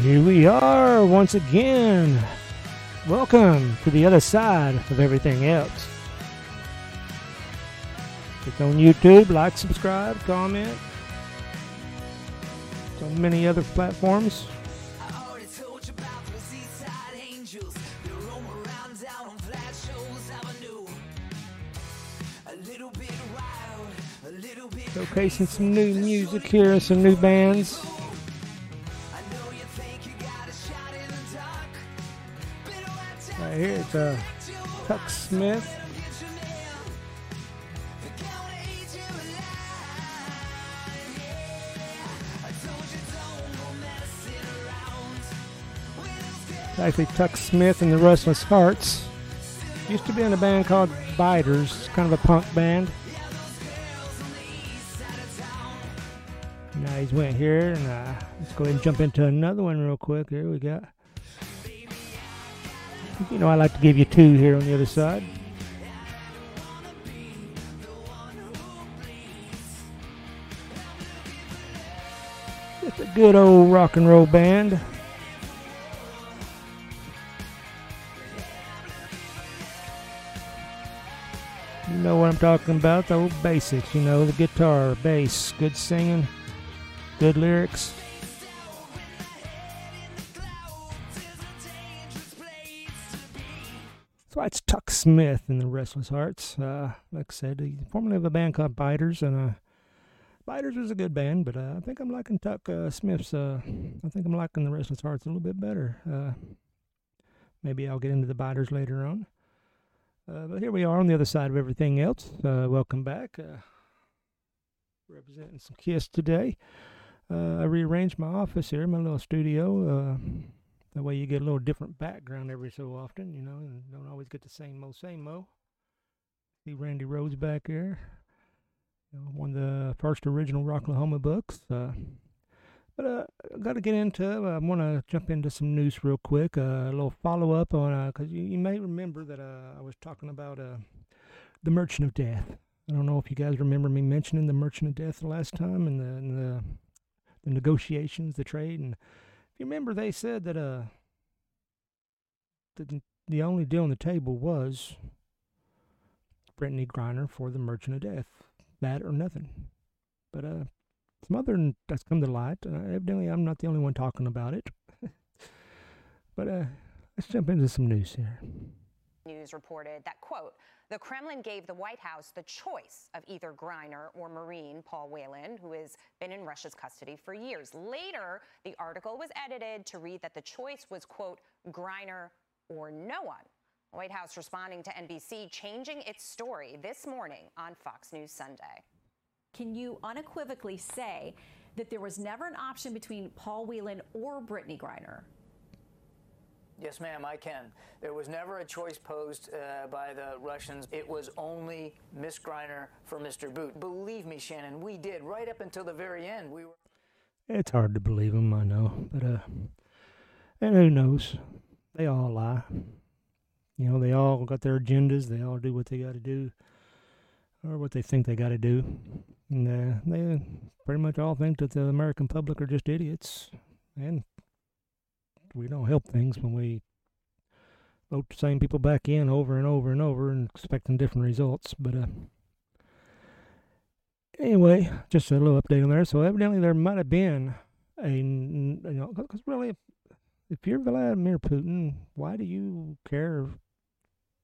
Here we are once again. Welcome to the other side of everything else. It's on YouTube. Like, subscribe, comment. On many other platforms. Showcasing some new music here, some new bands. Uh, Tuk Smith. Actually, Tuk Smith and the Restless Hearts. Used to be in a band called Biters, kind of a punk band. Now he's went here, and uh, let's go ahead and jump into another one real quick. Here we got. You know, I like to give you two here on the other side. Just a good old rock and roll band. You know what I'm talking about, the old basics, you know, the guitar, bass, good singing, good lyrics. So that's Tuk Smith in the Restless Hearts. Uh, like I said, he formerly of a band called Biters, and uh, Biters was a good band, but uh, I think I'm liking Tuk uh, Smith's. Uh, I think I'm liking the Restless Hearts a little bit better. Uh, maybe I'll get into the Biters later on. But here we are on the other side of everything else. Welcome back. Representing some Kiss today. I rearranged my office here, my little studio. Uh, that way you get a little different background every so often, you know, and don't always get the same mo, same mo. See Randy Rhoads back there. You know, one of the first original Rocklahoma books. Uh, but uh, I got to get into. I want to jump into some news real quick. Uh, a little follow up on because you, you may remember that uh, I was talking about uh, the Merchant of Death. I don't know if you guys remember me mentioning the Merchant of Death the last time and the, and the the negotiations, the trade, and if you remember, they said that uh the the only deal on the table was Brittney Griner for the Merchant of Death, that or nothing. But uh, some other that's come to light. Uh, evidently, I'm not the only one talking about it. but uh, let's jump into some news here. News reported that, quote, the Kremlin gave the White House the choice of either Griner or Marine Paul Whelan, who has been in Russia's custody for years. Later, the article was edited to read that the choice was, quote, Griner or no one. White House responding to NBC, changing its story this morning on Fox News Sunday. Can you unequivocally say that there was never an option between Paul Whelan or Brittney Griner? Yes, ma'am, I can. There was never a choice posed uh, by the Russians. It was only Miss Griner for Mr. Bout. Believe me, Shannon, we did right up until the very end. We were. It's hard to believe them, I know, but uh, and who knows? They all lie. You know, they all got their agendas. They all do what they got to do, or what they think they got to do, and uh, they pretty much all think that the American public are just idiots, and we don't help things when we vote the same people back in over and over and over and expecting different results. But uh, anyway, just a little update on there. So evidently there might have been a you know because really if, if you're Vladimir Putin, why do you care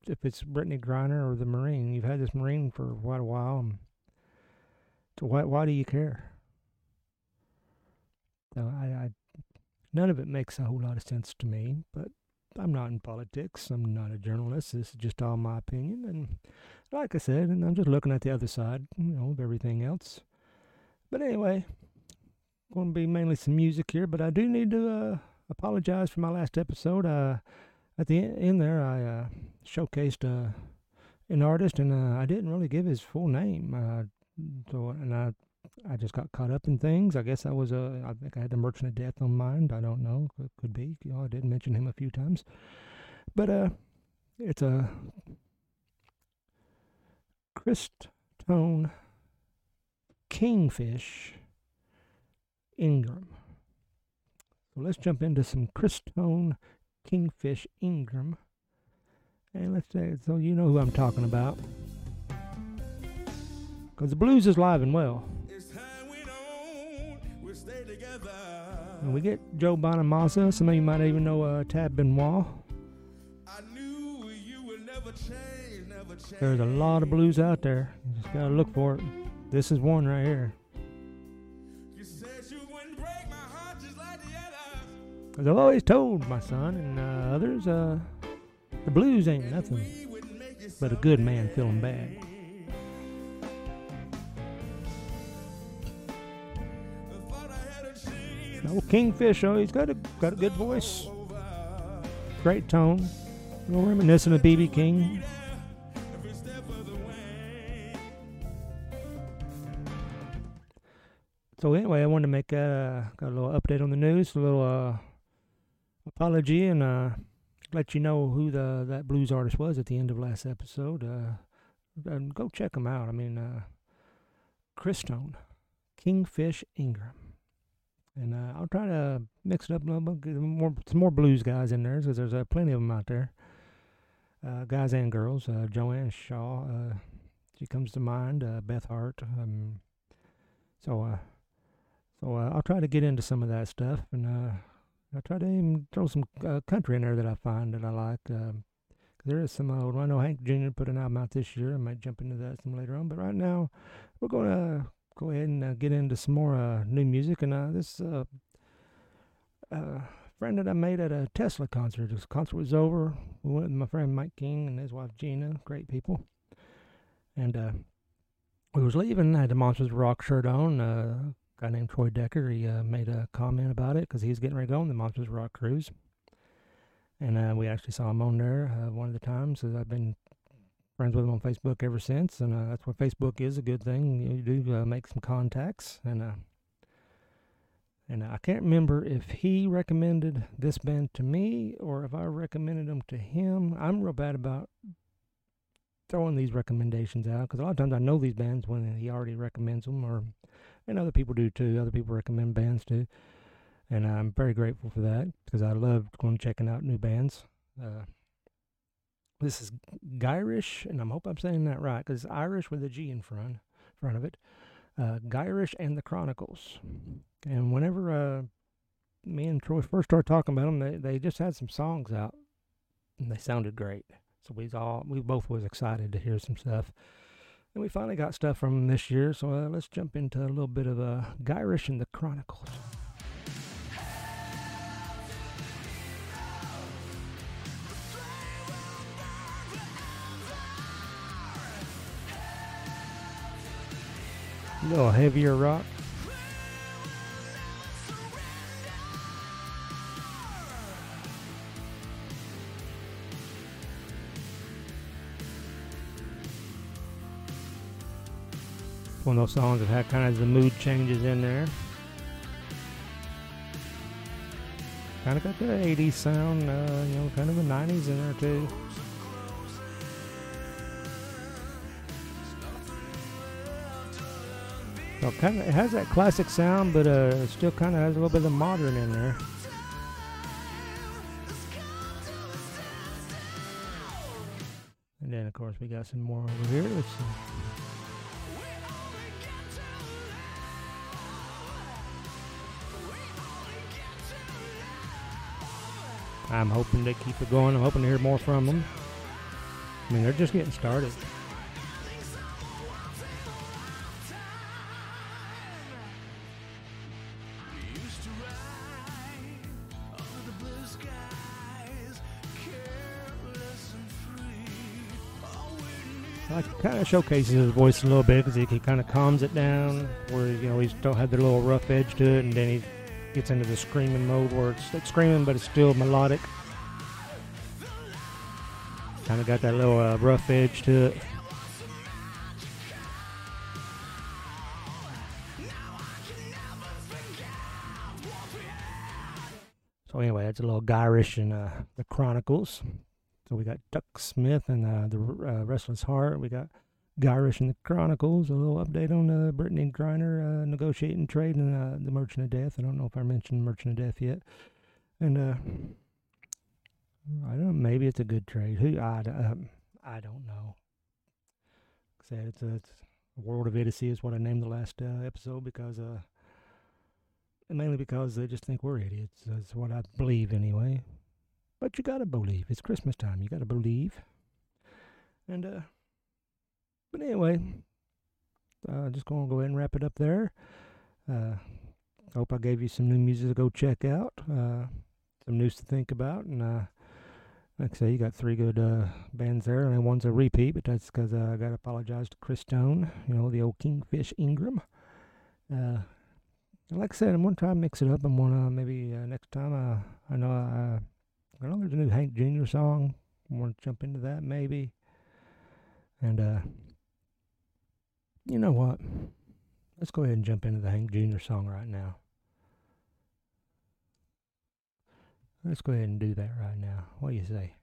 if it's Brittney Griner or the Marine? You've had this Marine for quite a while. So why why do you care? So I, I None of it makes a whole lot of sense to me, but I'm not in politics. I'm not a journalist. This is just all my opinion. And like I said, and I'm just looking at the other side, you know, of everything else. But anyway, going to be mainly some music here, but I do need to uh, apologize for my last episode. Uh, at the end there, I uh, showcased uh, an artist, and uh, I didn't really give his full name. So, and I I just got caught up in things. I guess I was a. I think I had the Merchant of Death on mind. I don't know. It could be. You know, I did mention him a few times, but uh, it's a Christone Kingfish Ingram. So let's jump into some Christone Kingfish Ingram. And let's say, so you know who I'm talking about. Because the blues is live and well. And we get Joe Bonamassa. Some of you might even know uh, Tab Benoit. There's a lot of blues out there. You just gotta look for it. This is one right here. As I've always told my son and uh, others, uh, the blues ain't nothing but a good man feeling bad. No Kingfish, oh, he's got a got a good voice, great tone, a little reminiscent of BB King. So anyway, I wanted to make a, got a little update on the news, a little uh, apology, and uh, let you know who the that blues artist was at the end of last episode. Uh, and go check him out. I mean, uh, Christone, Kingfish Ingram, and uh, I'll try to mix it up a little bit, more some more blues guys in there because there's uh, plenty of them out there, uh, guys and girls. Uh, Joanne Shaw, uh, she comes to mind. Uh, Beth Hart. Um, so, so I'll try to get into some of that stuff, and I'll try to even throw some country in there that I find that I like. There is some old. I know Hank Jr. put an album out this year. I might jump into that some later on, but right now we're going to go ahead and uh, get into some more uh, new music. And uh, this uh, uh, friend that I made at a Tesla concert. This concert was over. We went with my friend Mike King and his wife Gina. Great people. And uh, we was leaving. I had the Monsters Rock shirt on. Uh, guy named Troy Decker. He made a comment about it because he was getting ready to go on the Monsters Rock cruise. And we actually saw him on there one of the times. I've been friends with him on Facebook ever since, and uh, that's what Facebook is a good thing. You do uh, make some contacts, and uh, and I can't remember if he recommended this band to me or if I recommended them to him. I'm real bad about throwing these recommendations out because a lot of times I know these bands when he already recommends them, or and other people do too. Other people recommend bands too, and I'm very grateful for that because I love going checking out new bands. Uh, this is Girish, and I hope I'm saying that right because it's Irish with a G in front front of it. Uh, Girish and the Chronicles, and whenever uh, me and Troy first started talking about them, they they just had some songs out, and they sounded great. So we all we both was excited to hear some stuff. And we finally got stuff from this year, so uh, let's jump into a little bit of uh, Girish and the Chronicles. A little heavier rock. One of those songs that had kind of the mood changes in there. Kind of got the 80s sound, uh, you know, kind of the 90s in there too. So kind of it has that classic sound, but uh, still kind of has a little bit of modern in there. And then of course we got some more over here. Let's see. I'm hoping they keep it going. I'm hoping to hear more from them. I mean, they're just getting started. Like kind of showcases his voice a little bit because he, he kind of calms it down, where you know he still had the little rough edge to it, and then he gets into the screaming mode where it's, screaming but it's still melodic. Kind of got that little uh, rough edge to it. So anyway, that's a little Girish in uh, the Chronicles. So we got Tuk Smith and uh, the uh, Restless Heart. We got Girish and the Chronicles. A little update on uh, Brittney Griner uh, negotiating trade and uh, the Merchant of Death. I don't know if I mentioned Merchant of Death yet. And uh, I don't know. Maybe it's a good trade. Who I, um, I don't know. Said it's a, it's World of Idiocy is what I named the last uh, episode because uh, mainly because they just think we're idiots. That's what I believe anyway. But you gotta believe. It's Christmas time. You gotta believe. And uh, but anyway, uh, just gonna go ahead and wrap it up there. Uh, hope I gave you some new music to go check out. Uh, some news to think about, and uh, like I say, you got three good uh, bands there, and one's a repeat, but that's because uh, I got to apologize to Christone, you know, the old Kingfish Ingram. Uh, like I said, I'm gonna try to mix it up. I'm gonna maybe uh, next time. Uh, I know uh, I know there's a new Hank Jr. song. Want to jump into that maybe. And uh, you know what? Let's go ahead and jump into the Hank Jr. song right now. Let's go ahead and do that right now. What do you say?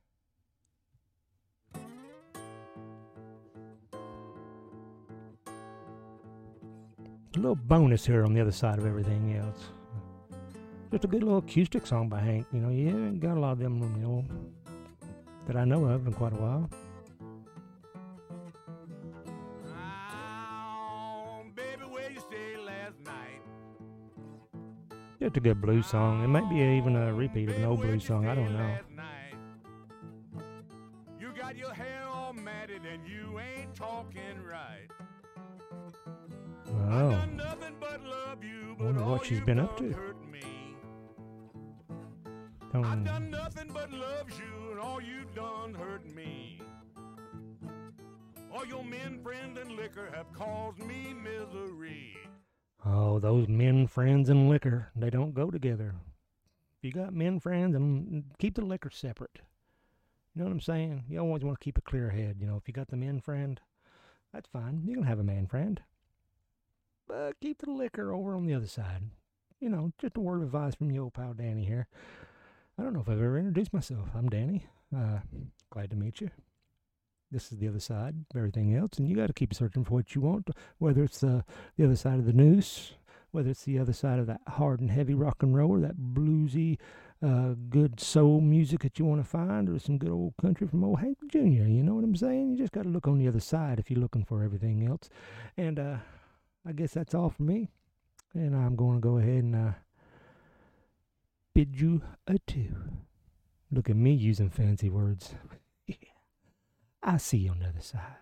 A little bonus here on the other side of everything else. Just a good little acoustic song by Hank. You know, you ain't got a lot of them, you know, that I know of in quite a while. Just a good blues song. It might be even a repeat of an old blues song. I don't know. You got your hair all matted and you ain't talking right. Oh. Wonder what she's been up to. Don't. I've oh. done nothing but love you, and all you've done hurt me. All your men, friends, and liquor have caused me misery. Oh, those men, friends, and liquor, they don't go together. If you got men, friends, and keep the liquor separate. You know what I'm saying? You always want to keep a clear head. You know, if you got the men friend, that's fine. You can have a man friend. But keep the liquor over on the other side. You know, just a word of advice from your old pal Danny here. I don't know if I've ever introduced myself. I'm Danny. Uh, glad to meet you. This is the other side of everything else, and you got to keep searching for what you want, whether it's uh, the other side of the noose, whether it's the other side of that hard and heavy rock and roll, or that bluesy, uh, good soul music that you want to find, or some good old country from old Hank Jr. You know what I'm saying? You just got to look on the other side if you're looking for everything else. And uh, I guess that's all for me. And I'm going to go ahead and uh, bid you adieu. Look at me using fancy words. I'll see you on the other side.